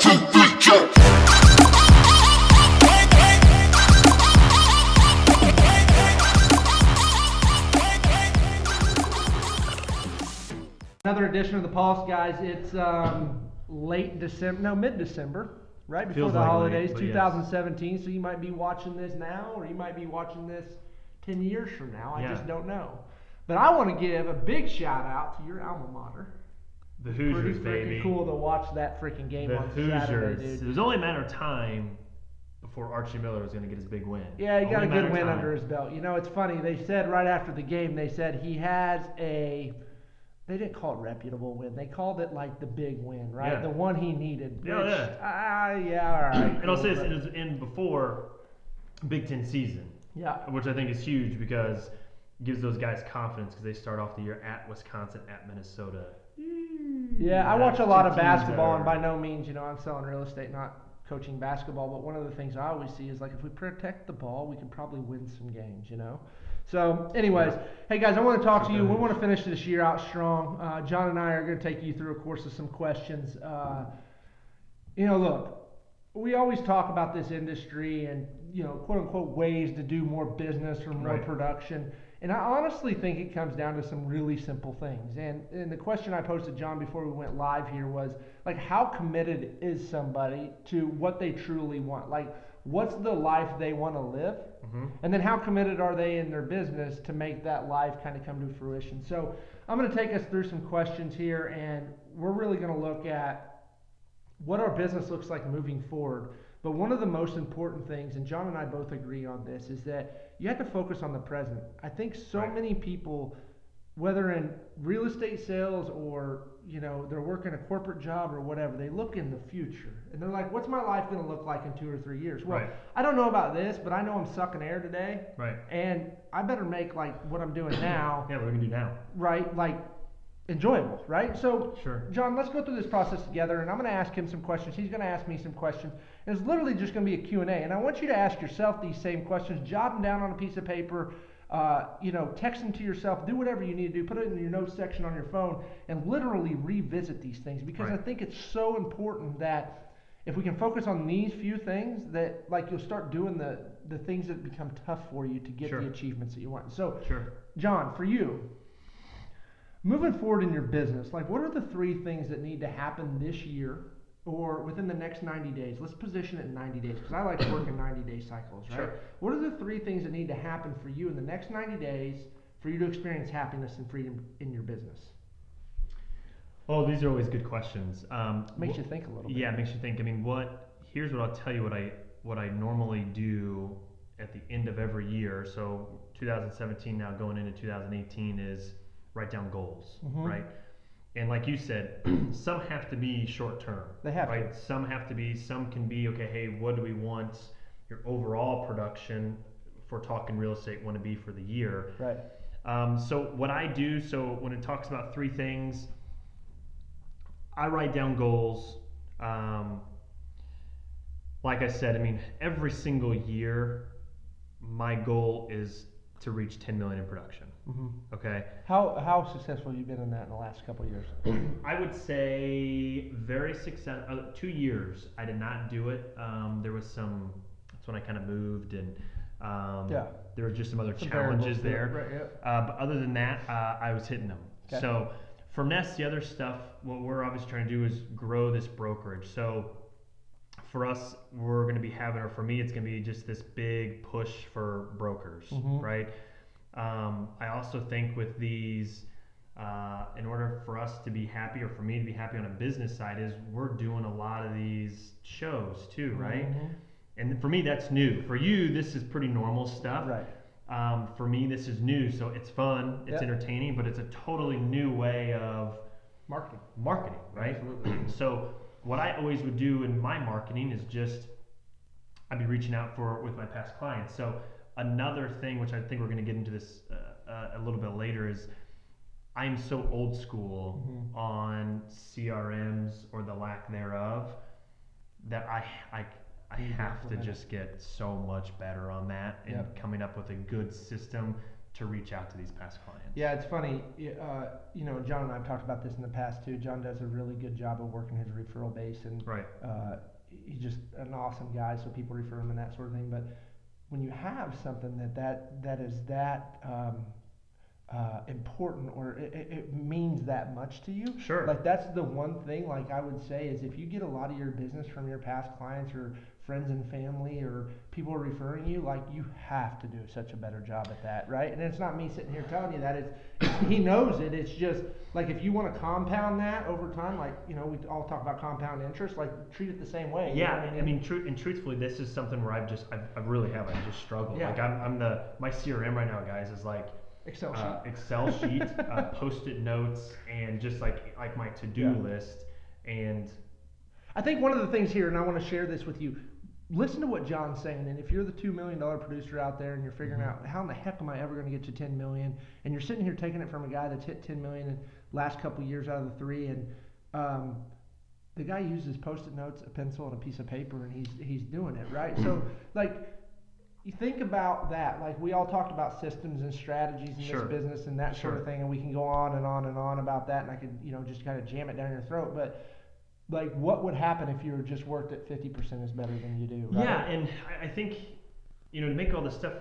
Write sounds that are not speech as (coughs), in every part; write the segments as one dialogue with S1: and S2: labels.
S1: two, three, jump.
S2: Another edition of the Pulse, guys. It's um, late December, no, mid December, right before
S3: Feels
S2: the
S3: like late,
S2: holidays,
S3: but yes.
S2: 2017. So you might be watching this now, or you might be watching this 10 years from now. I
S3: Yeah.
S2: just don't know. But I want to give a big shout out to your alma mater.
S3: The
S2: Pretty
S3: Hoosiers,
S2: freaking
S3: baby.
S2: cool to watch that freaking game
S3: The
S2: on
S3: Hoosiers.
S2: Saturday,
S3: It
S2: dude.
S3: was only a matter of time before Archie Miller was going to get his big win.
S2: Yeah, he got
S3: Only
S2: a
S3: matter
S2: good
S3: of
S2: win
S3: time.
S2: under his belt. You know, it's funny. They said right after the game, they said he has a. They didn't call it reputable win. They called it like the big win, right?
S3: Yeah.
S2: The one he needed.
S3: Yeah,
S2: which,
S3: yeah.
S2: Ah, yeah, all right. (clears throat)
S3: And I'll say this, it was in before Big Ten season,
S2: Yeah.
S3: which I think is huge because it gives those guys confidence because they start off the year at Wisconsin, at Minnesota.
S2: Yeah, I watch a lot of basketball, and by no means, you know, I'm selling real estate, not coaching basketball. But one of the things I always see is like if we protect the ball, we can probably win some games, you know. So, anyways, hey guys, I want to talk to you. We want to finish this year out strong. Uh, John and I are going to take you through a course of some questions. Uh, you know, look, we always talk about this industry and you know, quote unquote, ways to do more business or more
S3: Right.
S2: production. And I honestly think it comes down to some really simple things. And and the question I posed to John before we went live here was like, how committed is somebody to what they truly want? Like, what's the life they want to live?
S3: Mm-hmm.
S2: And then how committed are they in their business to make that life kind of come to fruition? So I'm going to take us through some questions here, and we're really going to look at what our business looks like moving forward. But one of the most important things, and John and I both agree on this, is that you have to focus on the present. I think so
S3: Right.
S2: many people, whether in real estate sales or you know they're working a corporate job or whatever, they look in the future and they're like, "What's my life going to look like in two or three years?" Well,
S3: Right.
S2: I don't know about this, but I know I'm sucking air today,
S3: Right.
S2: and I better make like what I'm doing now, (coughs)
S3: Yeah, what we to do now?
S2: right? Like enjoyable, right? So
S3: Sure.
S2: John, let's go through this process together, and I'm going to ask him some questions. He's going to ask me some questions. It's literally just going to be a Q&A. And I want you to ask yourself these same questions. Jot them down on a piece of paper. Uh, you know, text them to yourself. Do whatever you need to do. Put it in your notes section on your phone, and literally revisit these things because I think it's so important that if we can focus on these few things, that like you'll start doing the the things that become tough for you to get
S3: Sure.
S2: the achievements that you want. So,
S3: Sure.
S2: John, for you, moving forward in your business, like what are the three things that need to happen this year or within the next 90 days? Let's position it in 90 days because I like to work in 90 day cycles, right?
S3: Sure.
S2: What are the three things that need to happen for you in the next 90 days for you to experience happiness and freedom in your business?
S3: Oh, these are always good questions. Um,
S2: Makes
S3: wh-
S2: you think a little bit.
S3: Yeah, it makes you think. I mean, what? Here's what I'll tell you. What I what I normally do at the end of every year. So 2017 now going into 2018 is write down goals,
S2: Mhm.
S3: right? And like you said, (clears throat) some have to be short term.
S2: They have to.
S3: right? Some have to be. Some can be okay. Hey, what do we want your overall production? for we're talking real estate, want to be for the year.
S2: Right.
S3: Um, so what I do, so when it talks about three things, I write down goals. Um, like I said, I mean, every single year, my goal is to reach 10 million in production.
S2: Hmm
S3: Okay,
S2: How, how successful have you been in that in the last couple of years? (clears throat)
S3: I would say very success. Uh, two years, I did not do it. Um, there was some. That's when I kind of moved, and um,
S2: Yeah.
S3: there were just some other
S2: Some
S3: challenges there.
S2: Right, yep.
S3: Uh, but other than that, uh, I was hitting them.
S2: Okay.
S3: So for Nest, the other stuff, what we're obviously trying to do is grow this brokerage. So for us, we're going to be having, or for me, it's going to be just this big push for brokers,
S2: Mhm.
S3: right? Um, I also think with these, uh, in order for us to be happy, or for me to be happy on a business side, is we're doing a lot of these shows too, right?
S2: Mhm.
S3: And for me, that's new. For you, this is pretty normal stuff.
S2: Right.
S3: Um, for me, this is new, so it's fun, it's
S2: Yep.
S3: entertaining, but it's a totally new way of
S2: Marketing.
S3: marketing, right?
S2: Absolutely. (clears throat)
S3: so, what I always would do in my marketing is just I'd be reaching out for with my past clients. So, another thing, which I think we're going to get into this uh, uh, a little bit later, is I'm so old school
S2: Mhm.
S3: on CRMs or the lack thereof that I I I
S2: Need to
S3: have to just get so much better on that and
S2: Yep.
S3: coming up with a good system to reach out to these past clients.
S2: Yeah, it's funny. Uh, you know, John and I have talked about this in the past too. John does a really good job of working his referral base, and
S3: Right.
S2: uh, he's just an awesome guy. So people refer him and that sort of thing. But when you have something that that that is that um, uh, important, or it, it, it means that much to you,
S3: Sure.
S2: like that's the one thing. Like I would say is if you get a lot of your business from your past clients or friends and family or people are referring you, like you have to do such a better job at that, right? And it's not me sitting here telling you that. It's he knows it. It's just like if you want to compound that over time, like you know we all talk about compound interest, like treat it the same way.
S3: Yeah,
S2: what
S3: I mean, true and truthfully, this is something where I've just, I've, I really have, I just struggled.
S2: Yeah.
S3: Like I'm, I'm the, my CRM right now, guys, is like
S2: Excel sheet.
S3: uh, Excel (laughs) sheet, uh, post-it notes, and just like, like my to-do
S2: Yeah.
S3: list. And
S2: I think one of the things here, and I want to share this with you. Listen to what John's saying, and if you're the two million dollar producer out there and you're figuring
S3: Mhm.
S2: out how in the heck am I ever going to get to ten million, and you're sitting here taking it from a guy that's hit ten million in the last couple years out of the three, and um, the guy uses post-it notes, a pencil, and a piece of paper, and he's he's doing it right. So like, you think about that. Like we all talked about systems and strategies in
S3: Sure.
S2: this business and that sort of thing, and we can go on and on and on about that, and I could you know just kind of jam it down your throat, but like what would happen if you were just worked at 50% is better than you do right?
S3: yeah, and I, think, you know, to make all this stuff,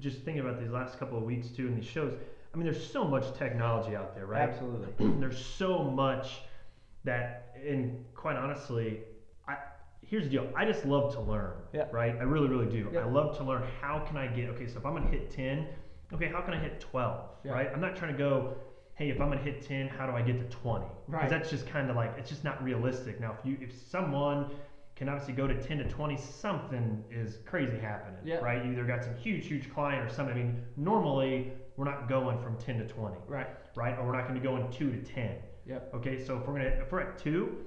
S3: just thinking about these last couple of weeks too, and these shows, I mean, there's so much technology out there, right?
S2: absolutely (clears throat)
S3: there's so much that, and quite honestly, I here's the deal. I just love to learn.
S2: Yeah.
S3: Right. I really, really do.
S2: Yeah.
S3: I love to learn. How can I get? Okay, so if I'm gonna hit ten, okay, how can I hit twelve?
S2: Yeah.
S3: Right. I'm not trying to go. Hey, if I'm gonna hit ten, how do I get to twenty?
S2: Right.
S3: Because that's just kind of like it's just not realistic. Now, if you if someone can obviously go to 10 to 20 something is crazy happening
S2: Yeah.
S3: right you either got some huge huge client or something i mean normally we're not going from 10 to 20
S2: right
S3: right? Or we're not going to be going two to ten.
S2: Yep.
S3: Okay, so if we're gonna if we're at two,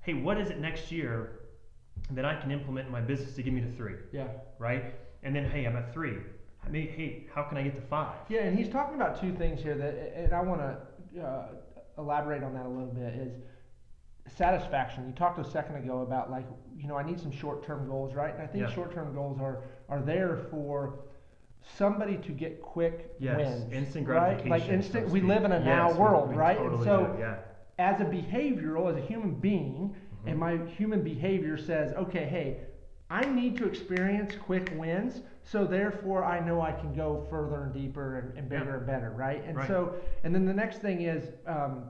S3: hey, what is it next year that I can implement in my business to get me to three,
S2: yeah
S3: right? And then hey, I'm at three. Hey, how can I get to five?
S2: yeah and he's talking about two things here that and i want to uh, elaborate on that a little bit is satisfaction you talked a second ago about like you know i need some short-term goals right and i think
S3: Yeah.
S2: short-term goals are are there for somebody to get quick
S3: Yes,
S2: wins
S3: instant
S2: right like
S3: gratification, so
S2: instant we live in a
S3: Yes,
S2: now world right and so
S3: do, yeah.
S2: as a behavioral, as a human being,
S3: Mhm.
S2: and my human behavior says, okay, hey, I need to experience quick wins, so therefore I know I can go further and deeper and, and bigger
S3: Yeah.
S2: and better, right? And
S3: Right.
S2: so, and then the next thing is, um,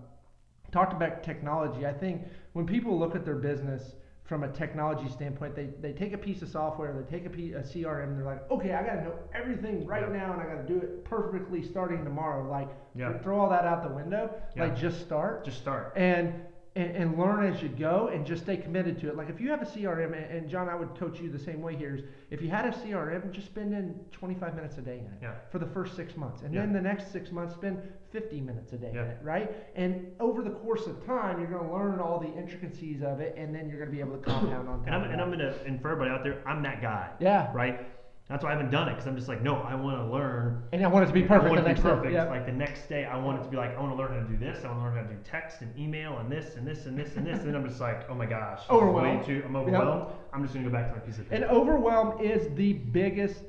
S2: talked about technology. I think when people look at their business from a technology standpoint, they, they take a piece of software, they take a, P, a CRM, and they're like, okay, I got to know everything right
S3: Yeah.
S2: now, and I got to do it perfectly starting tomorrow. Like,
S3: Yeah.
S2: throw all that out the window. Like, just start
S3: Just start.
S2: and, and and learn as you go and just stay committed to it. Like if you have a CRM, and, and John, I would coach you the same way here. Is if you had a CRM, just spend in 25 minutes a day in it
S3: Yeah.
S2: for the first six months, and
S3: Yeah.
S2: then the next six months spend 50 minutes a day
S3: Yeah.
S2: in it, right? And over the course of time, you're going to learn all the intricacies of it, and then you're going to be able to compound on top.
S3: And I'm and. I'm gonna and for everybody out there, I'm that guy.
S2: yeah,
S3: Right. That's why I haven't done it because I'm just like, no, I want to learn
S2: and I want it to be
S3: I
S2: perfect
S3: want it to be
S2: day.
S3: perfect.
S2: Yeah.
S3: Like the next day, I want it to be like, I want to learn how to do this. I want to learn how to do text and email and this and this and this and this. and then I'm just like, oh my gosh,
S2: Overwhelmed.
S3: Too, I'm overwhelmed. I'm just gonna go back to my piece of paper.
S2: And overwhelm is the biggest,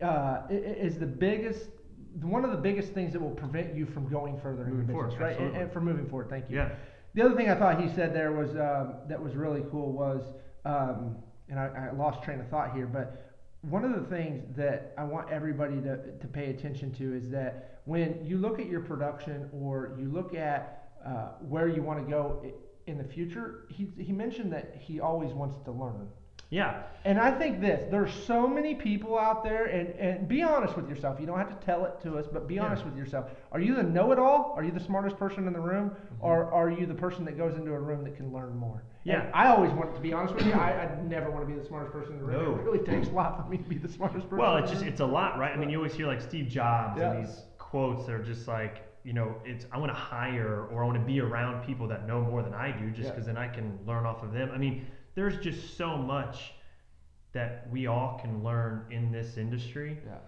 S2: uh, i- i- is the biggest, one of the biggest things that will prevent you from going further in
S3: Moving forward,
S2: business, right? And, and for moving forward, thank you.
S3: yeah.
S2: The other thing I thought he said there was um, that was really cool was, um, and I, I lost train of thought here, but one of the things that I want everybody to, to pay attention to is that when you look at your production or you look at uh, where you want to go in the future, he, he mentioned that he always wants to learn.
S3: Yeah.
S2: And I think this, there's so many people out there, and, and be honest with yourself. You don't have to tell it to us, but be
S3: Yeah.
S2: honest with yourself. Are you the know it all? Are you the smartest person in the room?
S3: Mm-hmm.
S2: Or are you the person that goes into a room that can learn more?
S3: Yeah.
S2: And I always want to be honest with you. I, I never want to be the smartest person in the room.
S3: No.
S2: It really takes a lot for me to be the smartest person.
S3: Well, it's just it's a lot, right? I mean, you always hear like Steve Jobs
S2: Yeah.
S3: and these quotes that are just like, you know, it's I want to hire or I want to be around people that know more than I do, just
S2: Yeah.
S3: because then I can learn off of them. I mean, there's just so much that we all can learn in this industry
S2: yeah.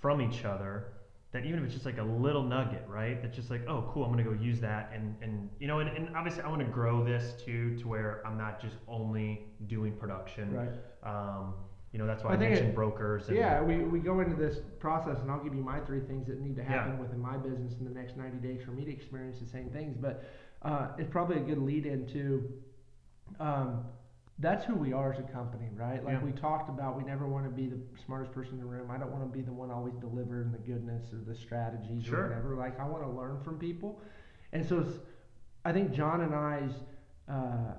S3: from each other that even if it's just like a little nugget, right? That's just like, oh, cool, I'm gonna go use that, and and you know, and, and obviously I want to grow this too to where I'm not just only doing production.
S2: Right.
S3: Um, you know, that's why
S2: I
S3: I, mentioned
S2: it-
S3: brokers. And,
S2: Yeah, we, we go into this process, and I'll give you my three things that need to happen within my business in the next 90 days for me to experience the same things. But uh, it's probably a good lead into um, that's who we are as a company, right? Like
S3: Yeah.
S2: we talked about, we never want to be the smartest person in the room. I don't want to be the one always delivering the goodness or the strategies
S3: Sure.
S2: or whatever. Like I want to learn from people, and so it's, I think John and I's. Uh,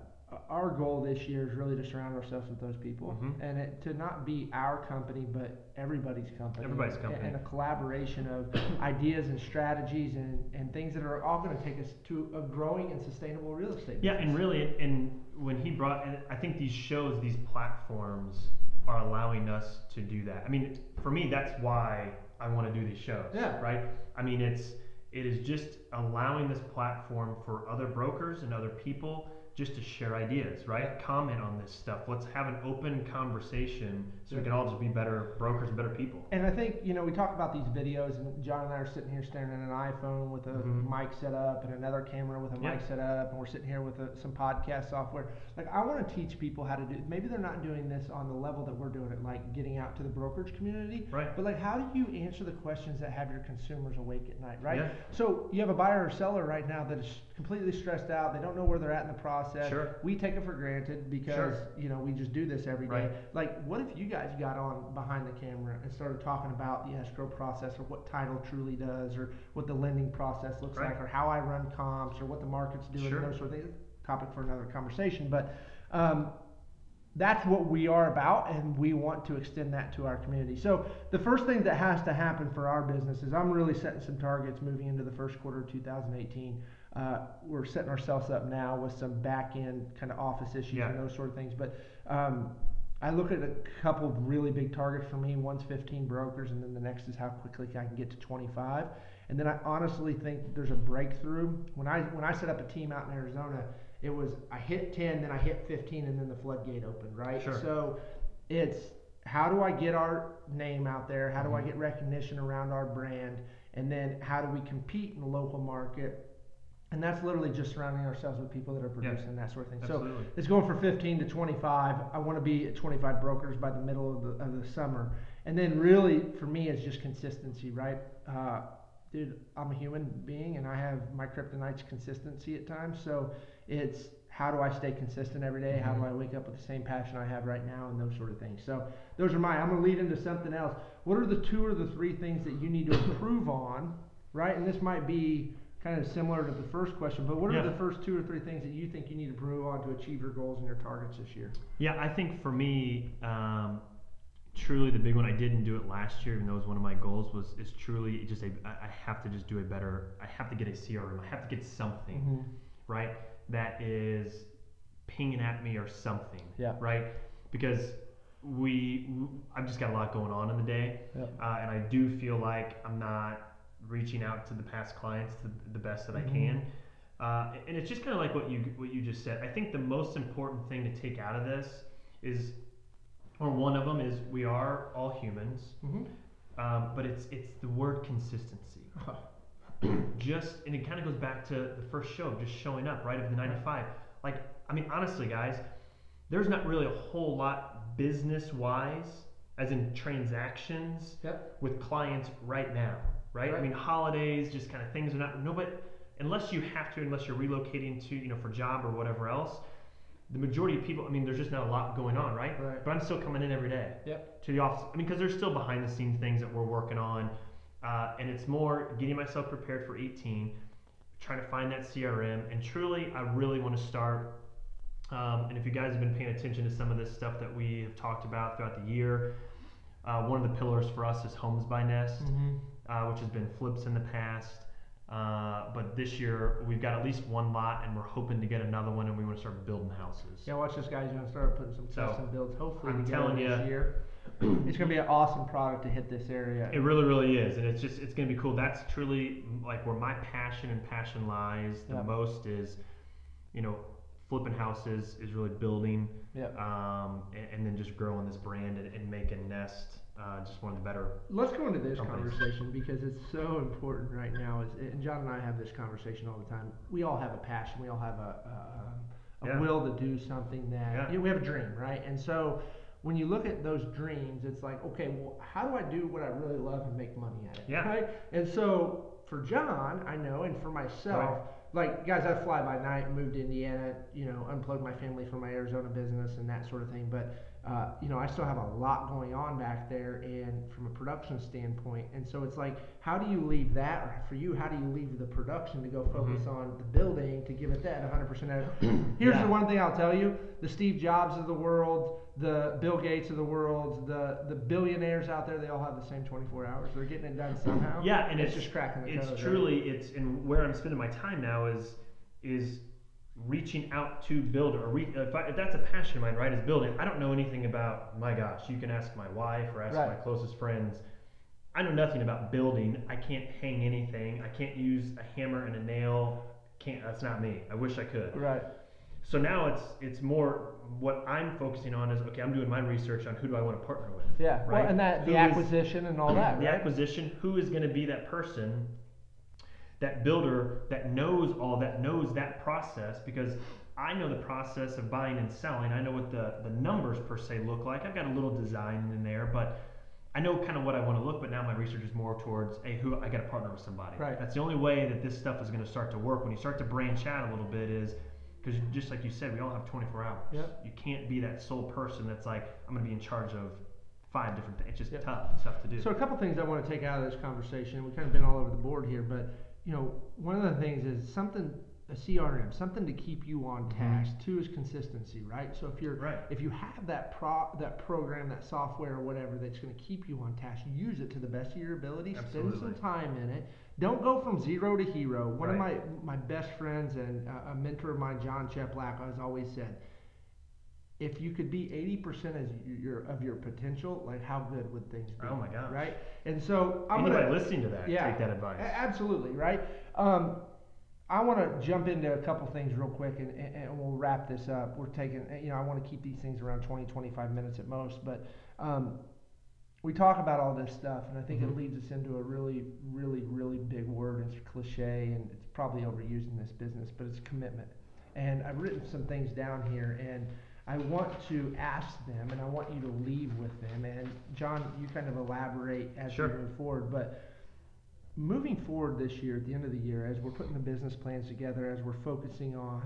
S2: our goal this year is really to surround ourselves with those people
S3: Mhm.
S2: and it, to not be our company but everybody's company
S3: Everybody's
S2: and-
S3: company.
S2: and a collaboration of (coughs) ideas and strategies and, and things that are all going to take us to a growing and sustainable real estate
S3: Yeah,
S2: business.
S3: and really, and when he brought, and I think these shows, these platforms, are allowing us to do that. I mean, for me, that's why I want to do these shows.
S2: Yeah.
S3: Right. I mean, it's it is just allowing this platform for other brokers and other people just to share ideas, right? Comment on this stuff. Let's have an open conversation so we can all just be better brokers and better people.
S2: And I think, you know, we talk about these videos, and John and I are sitting here staring at an iPhone with a
S3: Mhm.
S2: mic set up and another camera with a
S3: Yeah.
S2: mic set up, and we're sitting here with a, some podcast software. Like, I want to teach people how to do Maybe they're not doing this on the level that we're doing it, like getting out to the brokerage community.
S3: Right.
S2: But, like, how do you answer the questions that have your consumers awake at night, right?
S3: Yeah.
S2: So, you have a buyer or seller right now that is completely stressed out. They don't know where they're at in the process.
S3: Sure.
S2: We take it for granted because,
S3: Sure.
S2: you know, we just do this every day.
S3: Right.
S2: Like, what if you guys got on behind the camera and started talking about the escrow process or what title truly does or what the lending process looks
S3: Right.
S2: like or how I run comps or what the market's doing,
S3: Sure.
S2: those sort of things. Topic for another conversation. But um, that's what we are about and we want to extend that to our community. So the first thing that has to happen for our business is I'm really setting some targets moving into the first quarter of 2018. Uh, we're setting ourselves up now with some back end kind of office issues
S3: Yeah.
S2: and those sort of things. But um, I look at a couple of really big targets for me. One's 15 brokers, and then the next is how quickly I can get to 25. And then I honestly think there's a breakthrough. When I when I set up a team out in Arizona, it was I hit 10, then I hit 15, and then the floodgate opened. Right.
S3: Sure.
S2: So it's how do I get our name out there? How do I
S3: Mhm.
S2: get recognition around our brand? And then how do we compete in the local market? And that's literally just surrounding ourselves with people that are
S3: Yeah.
S2: producing that sort of thing. So it's going from 15 to 25. I want to be at 25 brokers by the middle of the, of the summer. And then really for me, it's just consistency, right? Uh, dude, I'm a human being and I have my kryptonite's consistency at times. So it's how do I stay consistent every day? How do
S3: Mhm.
S2: I wake up with the same passion I have right now and those sort of things. So those are mine. I'm going to lead into something else. What are the two or the three things that you need to improve on, right? And this might be kind of similar to the first question, but what are
S3: Yeah.
S2: the first two or three things that you think you need to improve on to achieve your goals and your targets this year?
S3: Yeah, I think for me, um, truly the big one. I didn't do it last year, even though it was one of my goals. Was is truly just a I have to just do a better. I have to get a CRM. I have to get something right that is pinging at me or something.
S2: Yeah.
S3: Right. Because we, I've just got a lot going on in the day,
S2: Yep.
S3: uh, and I do feel like I'm not reaching out to the past clients to the best that
S2: Mhm.
S3: I can. Uh, and it's just kind of like what you what you just said. I think the most important thing to take out of this is, or one of them is, we are all humans,
S2: Mm-hmm.
S3: um, but it's it's the word consistency. (coughs) just and it kind of goes back to the first show, of just showing up, right? Of the 95. Like, I mean, honestly, guys, there's not really a whole lot business wise, as in transactions
S2: Yep.
S3: with clients right now, right? I mean, holidays, just kind of things are not No, but unless you have to, unless you're relocating to, you know, for job or whatever else. The majority of people, I mean, there's just not a lot going on, right?
S2: Right.
S3: But I'm still coming in every day
S2: Yep.
S3: to the office. I mean, because there's still behind the scenes things that we're working on, uh, and it's more getting myself prepared for 18, trying to find that CRM, and truly, I really want to start. Um, and if you guys have been paying attention to some of this stuff that we have talked about throughout the year, uh, one of the pillars for us is Homes by Nest,
S2: Mm-hmm.
S3: Uh, which has been flips in the past. Uh, but this year we've got at least one lot, and we're hoping to get another one, and we want to start building houses.
S2: Yeah, watch this guy's gonna start putting some
S3: So,
S2: custom builds. Hopefully,
S3: I'm
S2: together
S3: telling
S2: this
S3: ya.
S2: year. (clears throat) it's gonna be an awesome product to hit this area.
S3: It really, really is, and it's just it's gonna be cool. That's truly mm, like where my passion and passion lies the
S2: Yeah.
S3: most is, you know, flipping houses is really building,
S2: Yeah.
S3: um, and, and then just growing this brand and, and making Nest uh, just one of the better.
S2: Let's go into this
S3: Companies.
S2: conversation because it's so important right now. Is and John and I have this conversation all the time. We all have a passion. We all have a a, a
S3: Yeah.
S2: will to do something that
S3: Yeah.
S2: you know, we have a dream, right? And so when you look at those dreams, it's like, okay, well, how do I do what I really love and make money at it?
S3: Yeah.
S2: Right. And so for John, I know, and for myself, like guys, I fly by night, moved to Indiana, you know, unplugged my family from my Arizona business and that sort of thing. But uh, you know, I still have a lot going on back there, and from a production standpoint, and so it's like, how do you leave that, or for you, how do you leave the production to go focus on the building to give it that 100% of (clears throat) Here's
S3: Yeah.
S2: the one thing I'll tell you: the Steve Jobs of the world, the Bill Gates of the world, the the billionaires out there, they all have the same 24 hours. They're getting it done somehow.
S3: Yeah, and
S2: it's,
S3: it's,
S2: just cracking the
S3: it's
S2: code, right?
S3: truly it's and where I'm spending my time now is is reaching out to builder. Or re, if, I, if that's a passion of mine, right, is building. I don't know anything about. My gosh, you can ask my wife or ask
S2: Right.
S3: my closest friends. I know nothing about building. I can't hang anything. I can't use a hammer and a nail. Can't. That's not me. I wish I could.
S2: Right.
S3: So now it's it's more what I'm focusing on is okay. I'm doing my research on who do I want to partner with.
S2: Yeah.
S3: Right.
S2: Well, and that the
S3: Who is-
S2: acquisition and all that. (clears throat)
S3: the
S2: right?
S3: acquisition who is going to be that person that builder that knows all that knows that process because i know the process of buying and selling i know what the, the numbers per se look like i've got a little design in there but i know kind of what i want to look but now my research is more towards hey who i got to partner with somebody
S2: Right.
S3: that's the only way that this stuff is going to start to work when you start to branch out a little bit is because just like you said we all have 24 hours
S2: Yep.
S3: you can't be that sole person that's like i'm going to be in charge of five different things it's just
S2: Yep.
S3: tough it's tough to do
S2: So a couple things I want to take out of this conversation. We've kind of been all over the board here, but you know, one of the things is something a CRM, something to keep you on task. Two is consistency, right? So if you're
S3: Mm-hmm. Right.
S2: if you have that pro that program, that software or whatever that's going to keep you on task, use it to the best of your ability. Spend some time in it. Don't go from zero to hero. One of my my best friends and uh, a mentor of mine, John Cheplack, has always said, if you could be 80% as your of your potential, like how good would things be?
S3: Oh my gosh.
S2: Right? And so I'm
S3: Anybody
S2: gonna
S3: listening to that,
S2: yeah,
S3: take that advice.
S2: absolutely, right? Um, I want to jump into a couple things real quick and, and, and we'll wrap this up. We're taking, you know, I want to keep these things around 20, 25 minutes at most, but um, we talk about all this stuff, and I think it
S3: Mhm.
S2: leads us into a really, really, really big word. It's cliche, and it's probably overused in this business, but it's commitment. And I've written some things down here, and I want to ask them, and I want you to leave with them. And John, you kind of elaborate as
S3: Sure.
S2: we move forward, but moving forward this year, at the end of the year, as we're putting the business plans together, as we're focusing on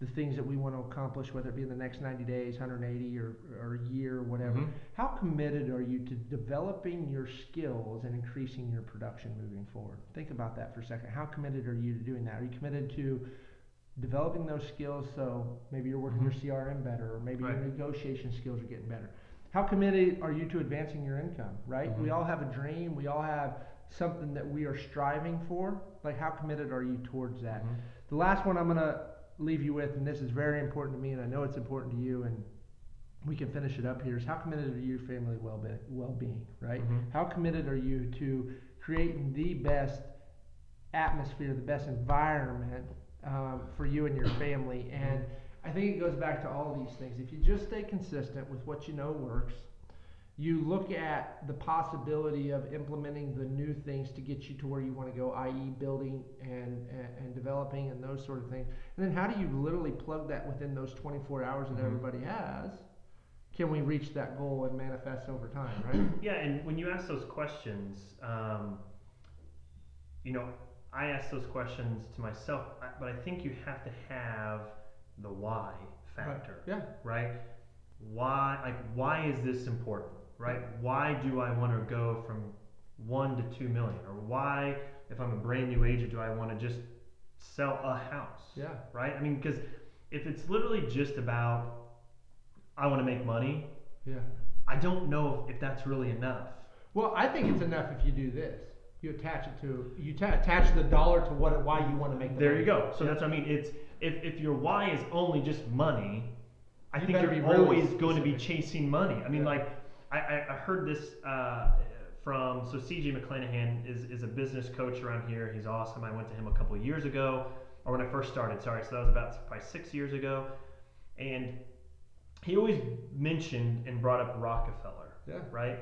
S2: the things that we want to accomplish, whether it be in the next 90 days, 180, or, or a year, or whatever,
S3: Mhm.
S2: how committed are you to developing your skills and increasing your production moving forward? Think about that for a second. How committed are you to doing that? Are you committed to developing those skills so maybe you're working your CRM better, or maybe your negotiation skills are getting better? How committed are you to advancing your income, right? We
S3: Mhm.
S2: all have a dream, we all have something that we are striving for. Like, how committed are you towards that?
S3: Mhm.
S2: The last one I'm going to leave you with, and this is very important to me, and I know it's important to you, and we can finish it up here, is how committed are you to family well-being, well-being right?
S3: Mhm.
S2: How committed are you to creating the best atmosphere, the best environment um, for you and your family? And I think it goes back to all these things. If you just stay consistent with what you know works, you look at the possibility of implementing the new things to get you to where you want to go, i.e., building and, and, and developing and those sort of things. And then how do you literally plug that within those 24 hours that
S3: Mhm.
S2: everybody has? Can we reach that goal and manifest over time, right?
S3: Yeah, and when you ask those questions, um, you know, I ask those questions to myself, but I think you have to have the why factor,
S2: Yeah.
S3: right? Why, like, why is this important, right? Why do I want to go from one to two million, or why, if I'm a brand new agent, do I want to just sell a house?
S2: Yeah.
S3: right? I mean, because if it's literally just about I want to make money,
S2: Yeah.
S3: I don't know if that's really enough.
S2: Well, I think it's enough if you do this. You attach it to you ta- attach the dollar to what why you want to make the
S3: There
S2: money.
S3: you go. So that's what I mean. It's if, if your why is only just money, I
S2: You
S3: think
S2: better
S3: you're
S2: be really
S3: always going to be
S2: specific.
S3: chasing money. I mean,
S2: Yeah.
S3: like I, I, I heard this uh, from so CJ McClanahan is is a business coach around here. He's awesome. I went to him a couple of years ago, or when I first started. Sorry, so that was about probably six years ago. and he always mentioned and brought up Rockefeller,
S2: Yeah.
S3: right?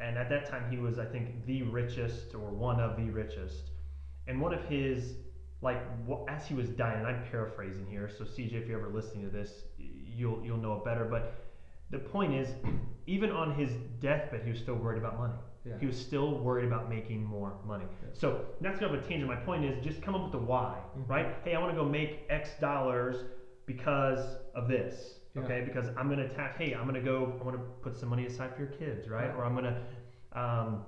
S3: And at that time, he was, I think, the richest or one of the richest. And one of his, like, as he was dying, and I'm paraphrasing here, so CJ, if you're ever listening to this, you'll you'll know it better. But the point is, (clears throat) even on his deathbed, he was still worried about money.
S2: Yeah.
S3: He was still worried about making more money.
S2: Yeah.
S3: So that's kind of a tangent. My point is just come up with the why,
S2: Mhm.
S3: right? Hey, I want to go make X dollars because of this.
S2: Yeah.
S3: Okay, because I'm gonna tap. Hey, I'm gonna go. I want to put some money aside for your kids, right?
S2: Right.
S3: Or I'm gonna. Um,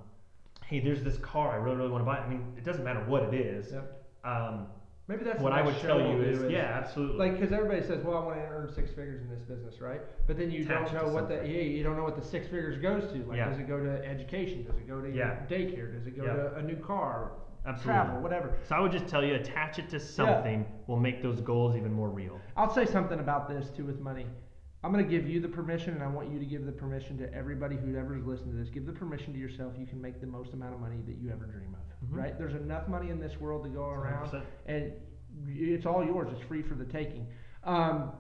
S3: hey, there's this car I really, really want to buy. I mean, it doesn't matter what it is.
S2: Yep.
S3: Um,
S2: Maybe that's
S3: what I would tell you
S2: do
S3: is, yeah, absolutely.
S2: Like, because everybody says, "Well, I want to earn six figures in this business, right?" But then you
S3: Attach
S2: don't know what the yeah, you don't know what the six figures goes to. Like,
S3: Yeah.
S2: does it go to education? Does it go to
S3: Yeah.
S2: daycare? Does it go
S3: Yeah.
S2: to a new car?
S3: Absolutely.
S2: Travel, whatever.
S3: So I would just tell you, attach it to something yeah. will make those goals even more real.
S2: I'll say something about this too with money. I'm going to give you the permission, and I want you to give the permission to everybody who ever is listening to this. Give the permission to yourself. You can make the most amount of money that you ever dream of.
S3: Mhm.
S2: Right? There's enough money in this world to go around,
S3: 100%.
S2: and it's all yours. It's free for the taking. Um,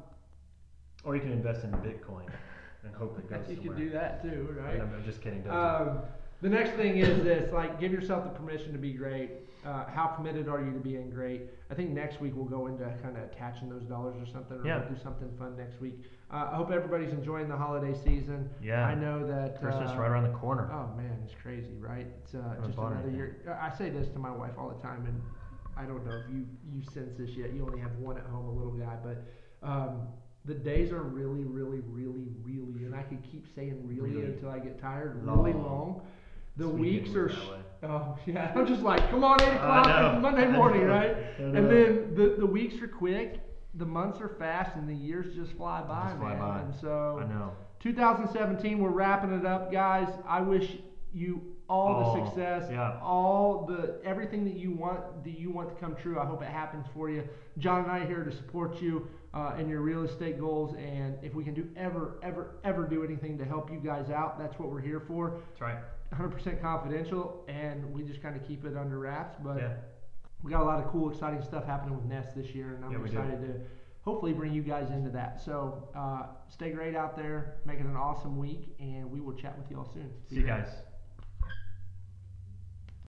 S3: Or you can invest in Bitcoin and hope it goes (laughs)
S2: you
S3: somewhere.
S2: can do that too, right?
S3: I'm, I'm just kidding.
S2: Um, the next thing is this: like, give yourself the permission to be great. Uh, how committed are you to being great? I think next week we'll go into kind of attaching those dollars or something, or
S3: Yeah.
S2: we'll do something fun next week. Uh, I hope everybody's enjoying the holiday season.
S3: Yeah.
S2: I know that
S3: Christmas
S2: uh,
S3: right around the corner.
S2: Oh man, it's crazy, right? It's uh, just another
S3: anything.
S2: year. I say this to my wife all the time, and I don't know if you you sense this yet. You only have one at home, a little guy, but um, the days are really, really, really, really, and I could keep saying really,
S3: Really
S2: until I get tired. Really
S3: long.
S2: long. The weeks are. Sh- oh yeah, I'm just like, come on, eight o'clock
S3: know.
S2: on Monday morning, right? (laughs) And then the the weeks are quick, the months are fast, and the years just fly by,
S3: Just fly
S2: man.
S3: by.
S2: And so.
S3: I know.
S2: 2017, we're wrapping it up, guys. I wish you all the success,
S3: yeah.
S2: all the everything that you want that you want to come true. I hope it happens for you. John and I are here to support you uh, in your real estate goals, and if we can do ever, ever, ever do anything to help you guys out, that's what we're here for.
S3: That's right.
S2: 100% confidential, and we just kind of keep it under wraps. But
S3: Yeah.
S2: we got a lot of cool, exciting stuff happening with Nest this year, and I'm
S3: Yeah, do.
S2: excited to hopefully bring you guys into that. So uh, stay great out there, make it an awesome week, and we will chat with you all soon.
S3: See you guys.